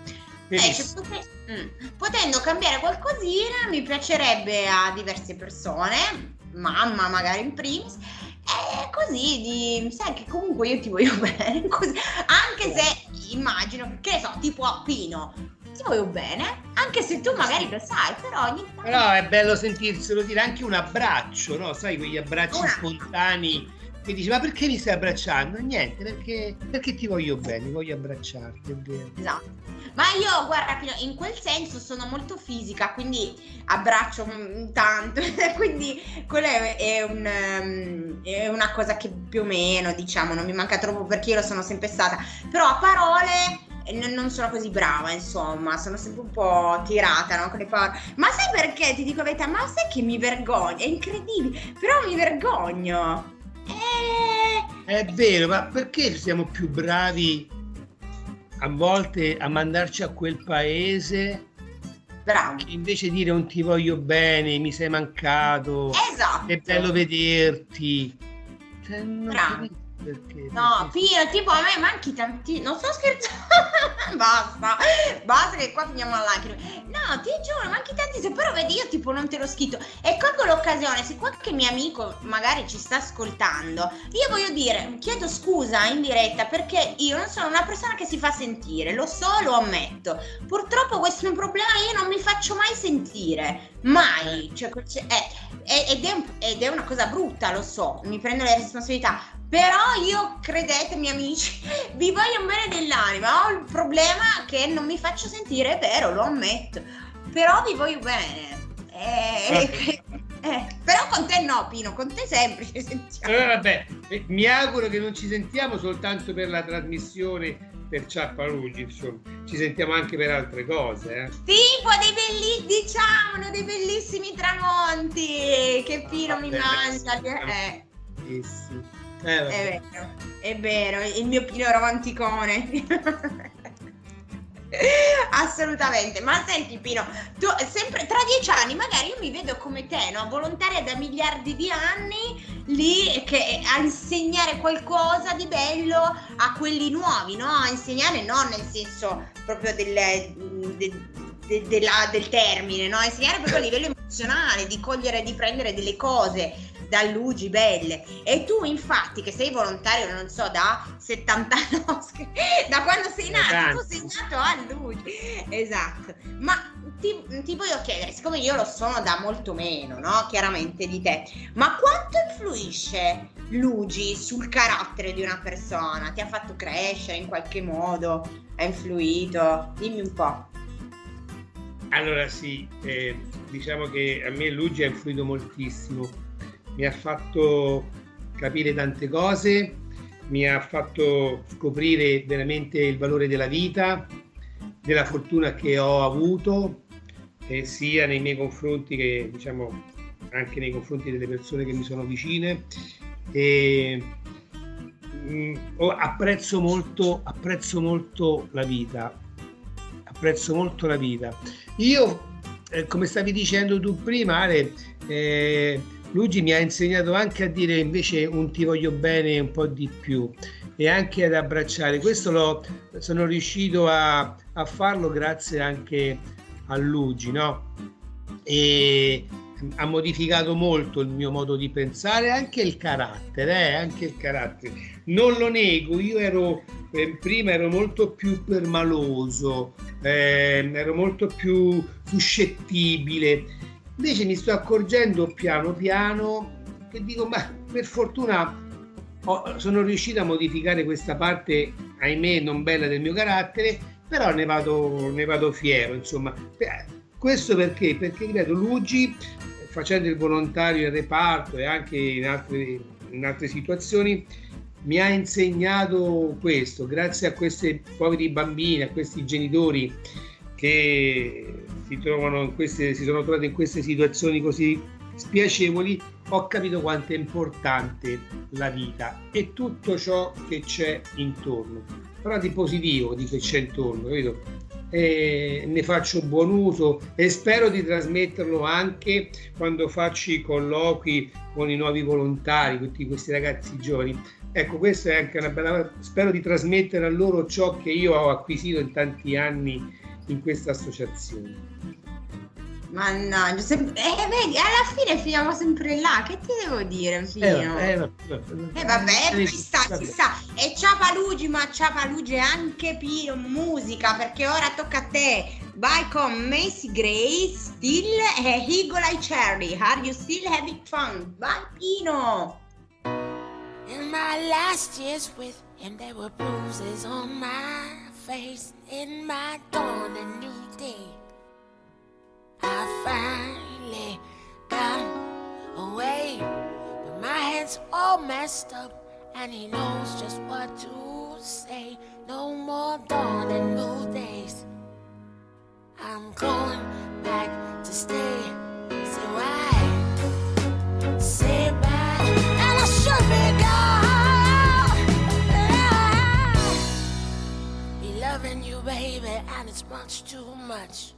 Pote- mm, potendo cambiare qualcosina, mi piacerebbe a diverse persone, mamma magari in primis, e così di, sai che comunque io ti voglio bene, così, anche se immagino, che ne so, tipo a Pino, ti voglio bene, anche se tu magari lo sai, però ogni tanto... Però è bello sentirselo dire anche un abbraccio, no? Sai, quegli abbracci Una- spontanei che dici, ma perché mi stai abbracciando? Niente, perché, perché ti voglio bene, voglio abbracciarti, è. Esatto. Ma io, guarda, in quel senso sono molto fisica, quindi abbraccio mm, tanto, quindi quella è, è un, ehm, è una cosa che più o meno, diciamo, non mi manca troppo perché io lo sono sempre stata, però a parole eh, non sono così brava, insomma, sono sempre un po' tirata, no, con le parole. Ma sai perché? Ti dico la verità, ma sai che mi vergogno? È incredibile, però mi vergogno. È vero, ma perché siamo più bravi a volte a mandarci a quel paese Bravo. invece dire un ti voglio bene, mi sei mancato, Esatto. è bello vederti. Cioè, non Bravo. capisco perché. No, Pino, tipo a me manchi tanti. Non sto scherzando. basta. Basta che qua finiamo a lacrime. No, ti giuro, manchi tantissimo. Però vedi, io tipo non te l'ho scritto. E colgo l'occasione, se qualche mio amico magari ci sta ascoltando, io voglio dire, chiedo scusa in diretta perché io non sono una persona che si fa sentire. Lo so, lo ammetto. Purtroppo questo è un problema, io non mi faccio mai sentire. Mai. Cioè, è- è- ed, è un- ed è una cosa brutta, lo so. Mi prendo le responsabilità. Però io, credetemi amici, vi voglio bene dell'anima. Ho il problema che non mi faccio sentire, è vero, lo ammetto. Però vi voglio bene. Eh, eh, però con te no, Pino, con te sempre ci sentiamo. Allora, vabbè, eh, mi auguro che non ci sentiamo soltanto per la trasmissione per Ciappalugi, insomma, ci sentiamo anche per altre cose. Eh. Tipo dei bellissimi, diciamolo, dei bellissimi tramonti che Pino mi Vabbè, manda. Eh, Bellissimo. Eh, vabbè. è vero, è vero, il mio Pino romanticone. Assolutamente, ma senti Pino, tu sempre tra dieci anni magari io mi vedo come te, no? Volontaria da miliardi di anni lì che, a insegnare qualcosa di bello a quelli nuovi, no? A insegnare non nel senso proprio del, de- de- della- del termine, no? A insegnare proprio a livello emozionale, di cogliere, di prendere delle cose da luci belle. E tu, infatti, che sei volontario, non so, da 70 anni, da quando sei nato, tu sei nato a luci. Esatto. Ma ti, ti voglio chiedere, siccome io lo sono da molto meno, no? Chiaramente di te, ma quanto influisce Luigi sul carattere di una persona? Ti ha fatto crescere in qualche modo? Ha influito? Dimmi un po'. Allora sì, eh, diciamo che a me Luigi ha influito moltissimo, mi ha fatto capire tante cose, mi ha fatto scoprire veramente il valore della vita, della fortuna che ho avuto, eh, sia nei miei confronti che diciamo anche nei confronti delle persone che mi sono vicine. E, mm, oh, apprezzo molto, apprezzo molto la vita, apprezzo molto la vita. Io, eh, come stavi dicendo tu prima, Ale, eh, Luigi mi ha insegnato anche a dire invece un ti voglio bene un po' di più e anche ad abbracciare. Questo lo, sono riuscito a, a farlo grazie anche a Luigi, no? E ha modificato molto il mio modo di pensare, anche il carattere, eh, anche il carattere. Non lo nego, io ero eh, prima ero molto più permaloso, eh, ero molto più suscettibile. Invece mi sto accorgendo piano piano che dico, ma per fortuna ho- sono riuscito a modificare questa parte, ahimè, non bella del mio carattere, però ne vado, ne vado fiero, insomma. Questo perché? Perché, ripeto, Luigi, facendo il volontario in reparto e anche in altre, in altre situazioni, mi ha insegnato questo, grazie a questi poveri bambini, a questi genitori che si queste, si sono trovati in queste situazioni così spiacevoli, ho capito quanto è importante la vita e tutto ciò che c'è intorno. Però di positivo di che c'è intorno, capito? E ne faccio buon uso e spero di trasmetterlo anche quando faccio i colloqui con i nuovi volontari, tutti questi ragazzi giovani. Ecco, questa è anche una bella. Spero di trasmettere a loro ciò che io ho acquisito in tanti anni in questa associazione. Mannaggia, sem- eh, vedi, alla fine finiamo sempre là. Che ti devo dire? Eh, Eh, vabbè, vabbè, Eh, ci sta, vabbè. ci sta. E Ciapalugi, ma Ciapalugi anche Pino, musica, perché ora tocca a te. Vai con Macy Gray, Still e Eagle Eye Cherry. Are you still having fun? Vai Pino! In my last years with him, there were bruises on my face. In my dawn, a new day. I finally got away, but my head's all messed up, and he knows just what to say. No more dawn and new days. I'm going back to stay. So I say bye, and I should be gone. Baby, and it's much too much.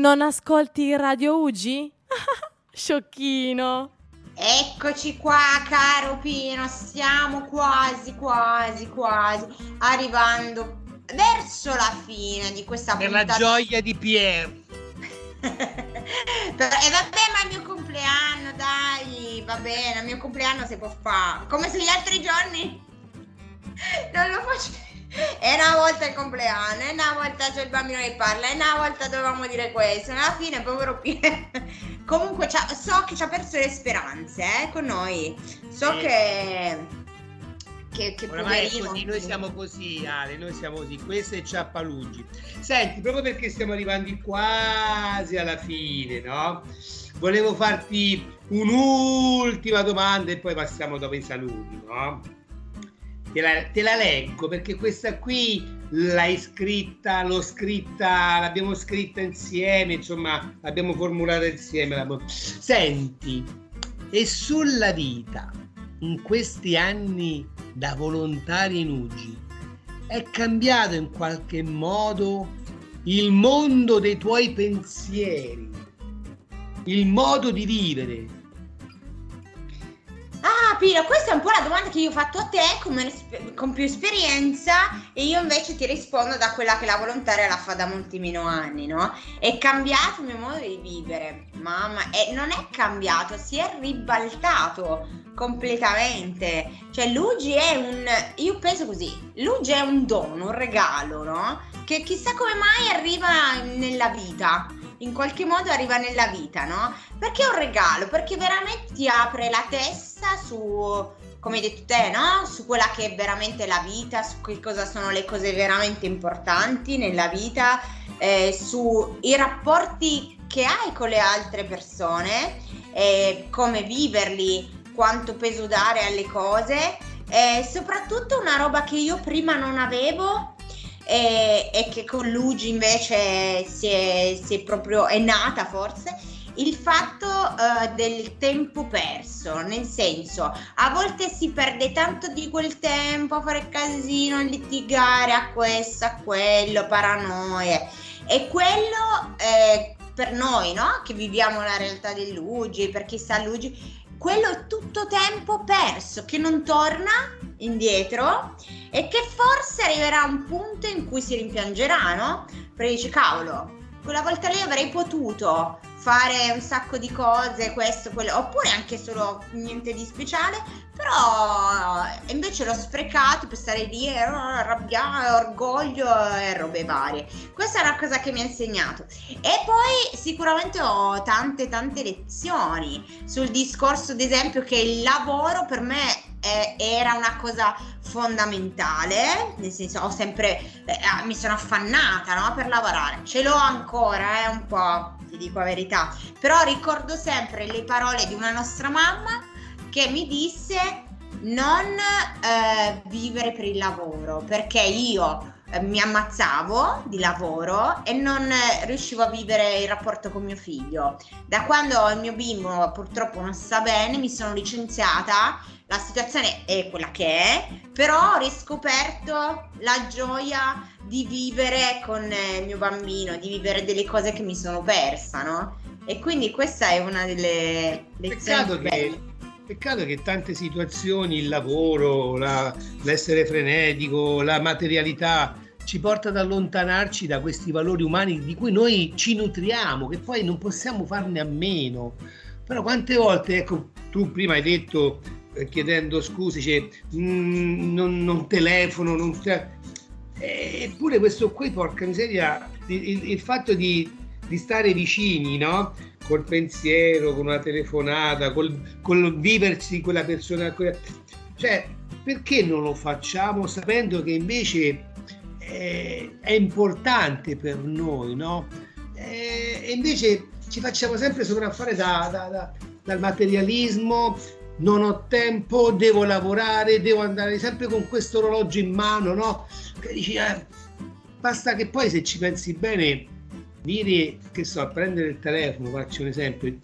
Non ascolti Radio Ugi? Sciocchino. Eccoci qua, caro Pino, stiamo quasi, quasi, quasi arrivando verso la fine di questa Per la puntata. gioia di Pier. E vabbè, ma è il mio compleanno, dai, va bene, il mio compleanno si può fare. Come se gli altri giorni non lo faccio. E una volta il compleanno, e una volta c'è il bambino che parla, e una volta dovevamo dire questo. Alla fine, povero Pier. Comunque, so che ci ha perso le speranze, eh, con noi. So Sì. che. Che, che Oramai poverino. così, noi siamo così, Ale, noi siamo così, questo è Ciappaluggi. Senti, proprio perché stiamo arrivando quasi alla fine, no? Volevo farti un'ultima domanda e poi passiamo dopo i saluti, no? Te la, te la leggo perché questa qui l'hai scritta, l'ho scritta, l'abbiamo scritta insieme, insomma, l'abbiamo formulata insieme. Senti, e sulla vita in questi anni da volontario in UGI è cambiato in qualche modo il mondo dei tuoi pensieri, il modo di vivere. Pino, questa è un po' la domanda che io ho fatto a te espe- con più esperienza e io invece ti rispondo da quella che la volontaria la fa da molti meno anni, no? È cambiato il mio modo di vivere, mamma, e non è cambiato, si è ribaltato completamente. Cioè, l'UGI è un, io penso così, l'UGI è un dono, un regalo, no? Che chissà come mai arriva nella vita in qualche modo arriva nella vita, no? Perché è un regalo? Perché veramente ti apre la testa su, come hai detto te, no? Su quella che è veramente la vita, su che cosa sono le cose veramente importanti nella vita, eh, sui rapporti che hai con le altre persone, eh, come viverli, quanto peso dare alle cose, e soprattutto una roba che io prima non avevo e, e che con Luigi invece si è, si è proprio è nata forse. Il fatto eh, del tempo perso, nel senso a volte si perde tanto di quel tempo a fare casino, a litigare a questo, a quello, paranoie. E quello eh, per noi no? che viviamo la realtà di Luigi, per chi sa Luigi, quello è tutto tempo perso che non torna indietro e che forse arriverà un punto in cui si rimpiangerà, no? Perché dice, cavolo, quella volta lì avrei potuto fare un sacco di cose, questo, quello, oppure anche solo niente di speciale, però eh, invece l'ho sprecato per stare lì e oh, arrabbiare, orgoglio e robe varie. Questa è una cosa che mi ha insegnato. E poi sicuramente ho tante tante lezioni sul discorso, ad esempio, che il lavoro per me eh, era una cosa fondamentale, nel senso ho sempre, eh, ah, mi sono affannata no, per lavorare, ce l'ho ancora, eh, un po', ti dico la verità, però ricordo sempre le parole di una nostra mamma che mi disse non eh, vivere per il lavoro, perché io eh, mi ammazzavo di lavoro e non eh, riuscivo a vivere il rapporto con mio figlio. Da quando il mio bimbo purtroppo non sta bene, mi sono licenziata, la situazione è quella che è, però ho riscoperto la gioia di vivere con eh, il mio bambino, di vivere delle cose che mi sono persa, no? E quindi questa è una delle lezioni Peccato che, peccato che tante situazioni, il lavoro, la- l'essere frenetico, la materialità ci porta ad allontanarci da questi valori umani di cui noi ci nutriamo, che poi non possiamo farne a meno. Però quante volte, ecco, tu prima hai detto, chiedendo scuse, cioè, "Mm, non, non telefono, non... te-" Eh, Eppure questo qui, porca miseria, il, il- il fatto di, di stare vicini, no? Col pensiero, con una telefonata, col, col viversi quella persona. quella- Cioè, perché non lo facciamo sapendo che invece eh, è importante per noi, no? Eh, e invece ci facciamo sempre sopraffare da- da- da- dal materialismo, non ho tempo, devo lavorare, devo andare sempre con questo orologio in mano, no? Che dici, eh, basta che poi se ci pensi bene, dire che so, prendere il telefono, faccio un esempio,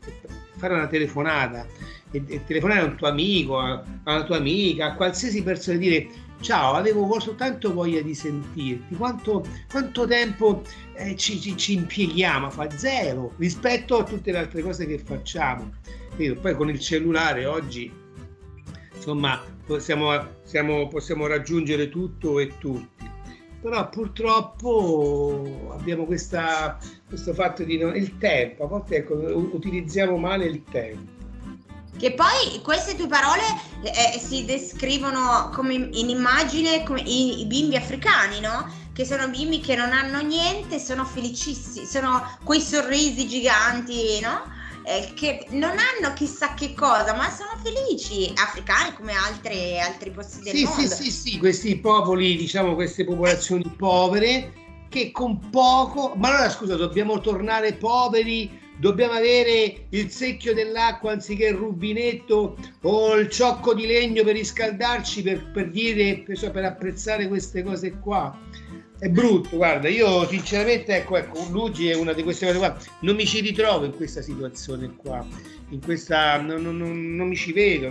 fare una telefonata e, e telefonare a un tuo amico, a, a una tua amica, a qualsiasi persona e dire ciao, avevo vo- soltanto voglia di sentirti, quanto, quanto tempo eh, ci, ci- ci impieghiamo? Fa zero rispetto a tutte le altre cose che facciamo. Capito? Poi con il cellulare oggi, insomma, possiamo, siamo- possiamo raggiungere tutto e tutti. Però purtroppo abbiamo questa, questo fatto di non, il tempo, a volte ecco, utilizziamo male il tempo. Che poi queste tue parole eh, si descrivono come in immagine come i, i bimbi africani, no? Che sono bimbi che non hanno niente, sono felicissimi, sono quei sorrisi giganti, no? Eh, che non hanno chissà che cosa, ma sono felici, africani come altre, altri posti del Sì, mondo. sì, sì, sì, questi popoli, diciamo, queste popolazioni povere che con poco, ma allora scusa, dobbiamo tornare poveri, dobbiamo avere il secchio dell'acqua anziché il rubinetto o il ciocco di legno per riscaldarci, per, per dire, per, so, per apprezzare queste cose qua. È brutto, guarda, io sinceramente, ecco, ecco, Luigi è una di queste cose qua, non mi ci ritrovo in questa situazione qua, in questa, non, non- non- non mi ci vedo,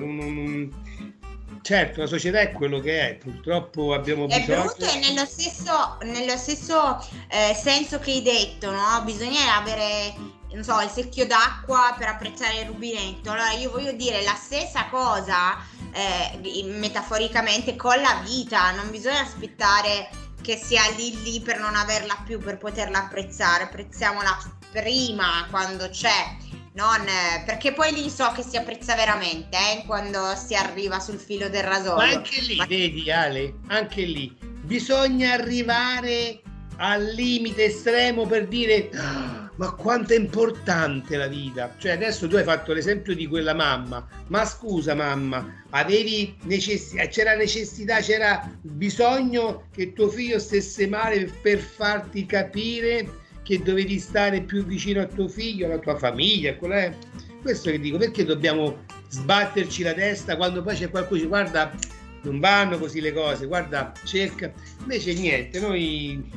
certo la società è quello che è, purtroppo abbiamo È bisogno... brutto e nello stesso, nello stesso eh, senso che hai detto, no? Bisogna avere, non so, il secchio d'acqua per apprezzare il rubinetto. Allora io voglio dire la stessa cosa, eh, metaforicamente, con la vita. Non bisogna aspettare che sia lì lì per non averla più, per poterla apprezzare. Apprezziamola prima, quando c'è. Non, eh, perché poi lì so che si apprezza veramente eh, quando si arriva sul filo del rasoio. Ma anche lì, vedi Ale, anche lì bisogna arrivare al limite estremo per dire "Ah, ma quanto è importante la vita. Cioè adesso tu hai fatto l'esempio di quella mamma, ma scusa mamma, avevi necessità, c'era necessità, c'era bisogno che tuo figlio stesse male per farti capire che dovevi stare più vicino a tuo figlio, alla tua famiglia, quello è. Questo che dico, perché dobbiamo sbatterci la testa quando poi c'è qualcuno che dice guarda non vanno così le cose, guarda cerca, invece niente, noi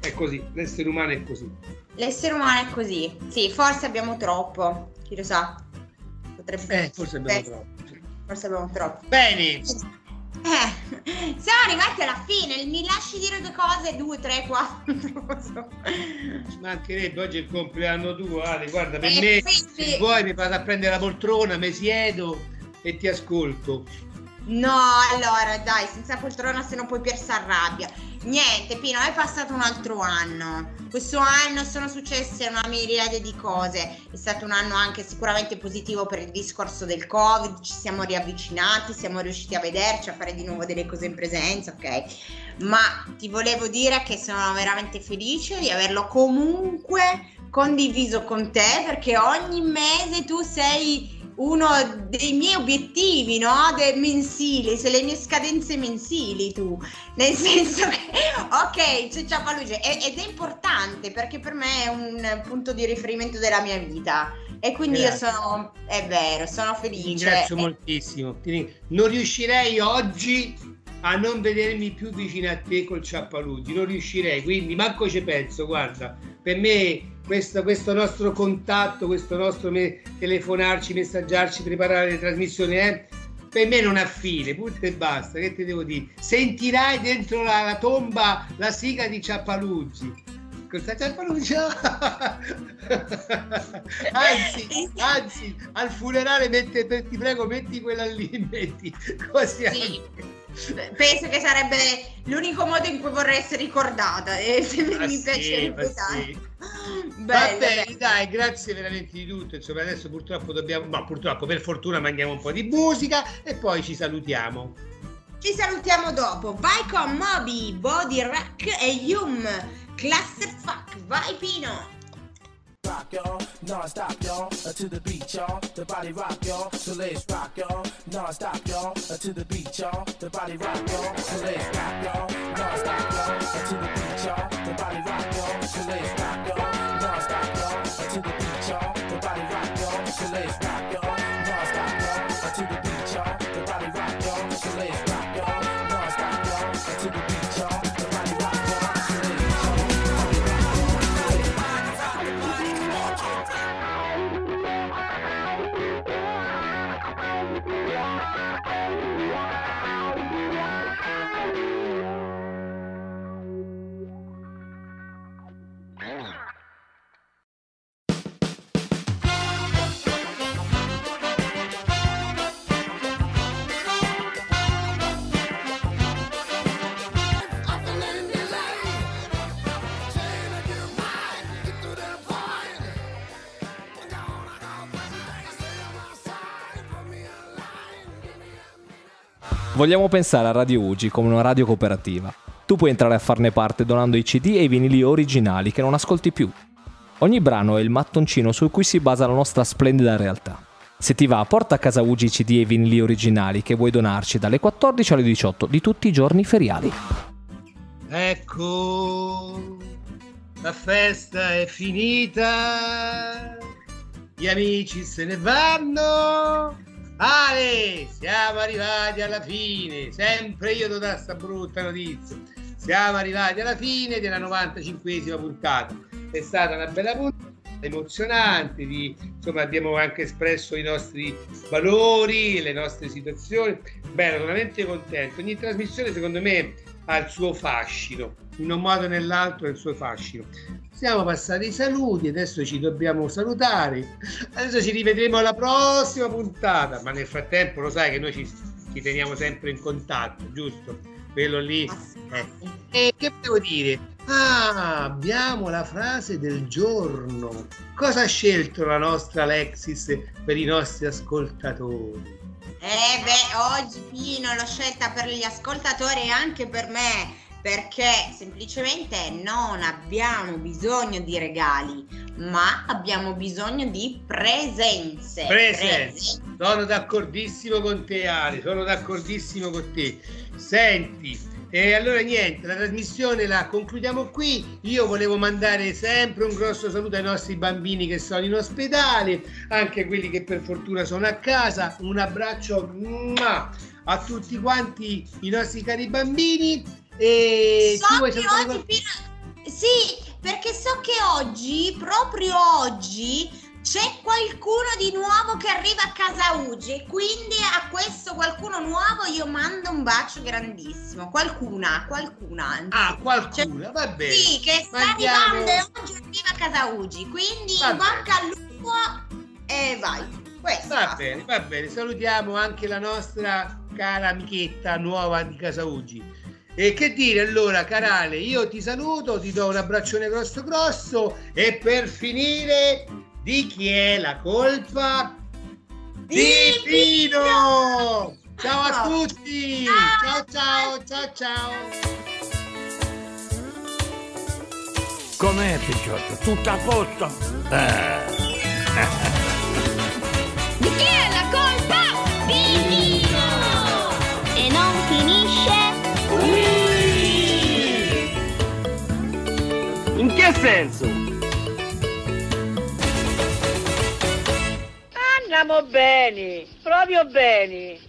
è così, l'essere umano è così. L'essere umano è così. Sì, forse abbiamo troppo. Chi lo sa? Potrebbe Eh, forse abbiamo Eh, troppo. Forse abbiamo troppo. Bene, Eh, siamo arrivati alla fine. Mi lasci dire due cose? Due, tre, quattro. So. mancherebbe oggi è il compleanno tuo, Ale, guarda, per Eh, me sì. se vuoi mi vado a prendere la poltrona, mi siedo e ti ascolto. No, allora dai, senza poltrona se non poi Pier s'arrabbia. Niente, Pino, è passato un altro anno. Questo anno sono successe una miriade di cose. È stato un anno anche sicuramente positivo per il discorso del Covid. Ci siamo riavvicinati, siamo riusciti a vederci, a fare di nuovo delle cose in presenza, ok? Ma ti volevo dire che sono veramente felice di averlo comunque condiviso con te perché ogni mese tu sei uno dei miei obiettivi, no? De- mensili, se le mie scadenze mensili tu. Nel senso che, ok, c'è Ciapaluce e- ed è importante perché per me è un punto di riferimento della mia vita. E quindi Grazie. io sono, è vero, sono Ti felice. ringrazio E- moltissimo. Ti Non riuscirei oggi a non vedermi più vicino a te col Ciappaluzzi, non riuscirei, quindi manco ci penso, guarda, per me questo, questo nostro contatto, questo nostro me- telefonarci, messaggiarci, preparare le trasmissioni, eh, per me non ha fine, punto e basta, che ti devo dire? Sentirai dentro la, la tomba la sigla di Ciappaluzzi. Questa Ciappaluzzi... anzi, anzi, al funerale mette, ti prego metti quella lì, metti così. Sì. Penso che sarebbe l'unico modo in cui vorrei essere ricordata e se Ah, mi sì, piacerebbe sì. Va Bello, bene, bello. dai, grazie veramente di tutto. Insomma, adesso purtroppo dobbiamo, ma purtroppo per fortuna mandiamo un po' di musica e poi ci salutiamo. Ci salutiamo dopo. Vai con Moby, Body Rack e Yum. Clusterfuck. Vai Pino. rock, y'all, non-stop, y'all, uh, to the beat, y'all, the body rock, y'all, so let's rock, y'all, non-stop, y'all, uh, to the beat, y'all, the body rock, y'all, so let's rock, y'all, non-stop, y'all, uh, to the beat, y'all, the body rock, y'all, so let's rock, y'all, non-stop, y'all, to the beat, y'all, the body rock, y'all, so let's rock, Vogliamo pensare a Radio Ugi come una radio cooperativa. Tu puoi entrare a farne parte donando i CD e i vinili originali che non ascolti più. Ogni brano è il mattoncino su cui si basa la nostra splendida realtà. Se ti va, porta a casa Ugi i CD e i vinili originali che vuoi donarci dalle 14 alle 18 di tutti i giorni feriali. Ecco, la festa è finita, gli amici se ne vanno. Ale, siamo arrivati alla fine, sempre io do da sta brutta notizia. Siamo arrivati alla fine della 95esima puntata. È stata una bella puntata, emozionante, di- insomma abbiamo anche espresso i nostri valori, le nostre situazioni. Bene, veramente contento. Ogni trasmissione secondo me ha il suo fascino, in un modo o nell'altro il suo fascino. Siamo passati i saluti, adesso ci dobbiamo salutare. Adesso ci rivedremo alla prossima puntata, ma nel frattempo lo sai che noi ci, ci teniamo sempre in contatto, giusto? Quello lì. eh. E che devo dire? Ah, abbiamo la frase del giorno. Cosa ha scelto la nostra Alexis per i nostri ascoltatori? Eh beh, oggi Pino l'ho scelta per gli ascoltatori e anche per me, perché semplicemente non abbiamo bisogno di regali, ma abbiamo bisogno di presenze. Presenze. Sono d'accordissimo con te, Ale, sono d'accordissimo con te. Senti, e allora niente, la trasmissione la concludiamo qui. Io volevo mandare sempre un grosso saluto ai nostri bambini che sono in ospedale, anche quelli che per fortuna sono a casa. Un abbraccio a tutti quanti i nostri cari bambini. E So vuoi che oggi Pino... Sì, perché so che oggi, proprio oggi, c'è qualcuno di nuovo che arriva a casa Ugi e quindi a questo qualcuno nuovo io mando un bacio grandissimo. Qualcuna, qualcuna. anzi. Ah, qualcuna, va bene. Sì, che sta Mandiamo- arrivando e oggi arriva a casa Ugi. Quindi Va in bocca al lupo e vai. Questo. Va bene, va bene. Salutiamo anche la nostra cara amichetta nuova di Casa Uggi. E che dire allora, Carale, io ti saluto, ti do un abbraccione grosso grosso e per finire, di chi è la colpa? Di Pino! Ciao a tutti! Ciao ciao ciao ciao! Com'è Picciotto? Tutto a posto? Eh. Di chi è la colpa? Di Dio! E non finisce che senso? Andiamo bene, proprio bene.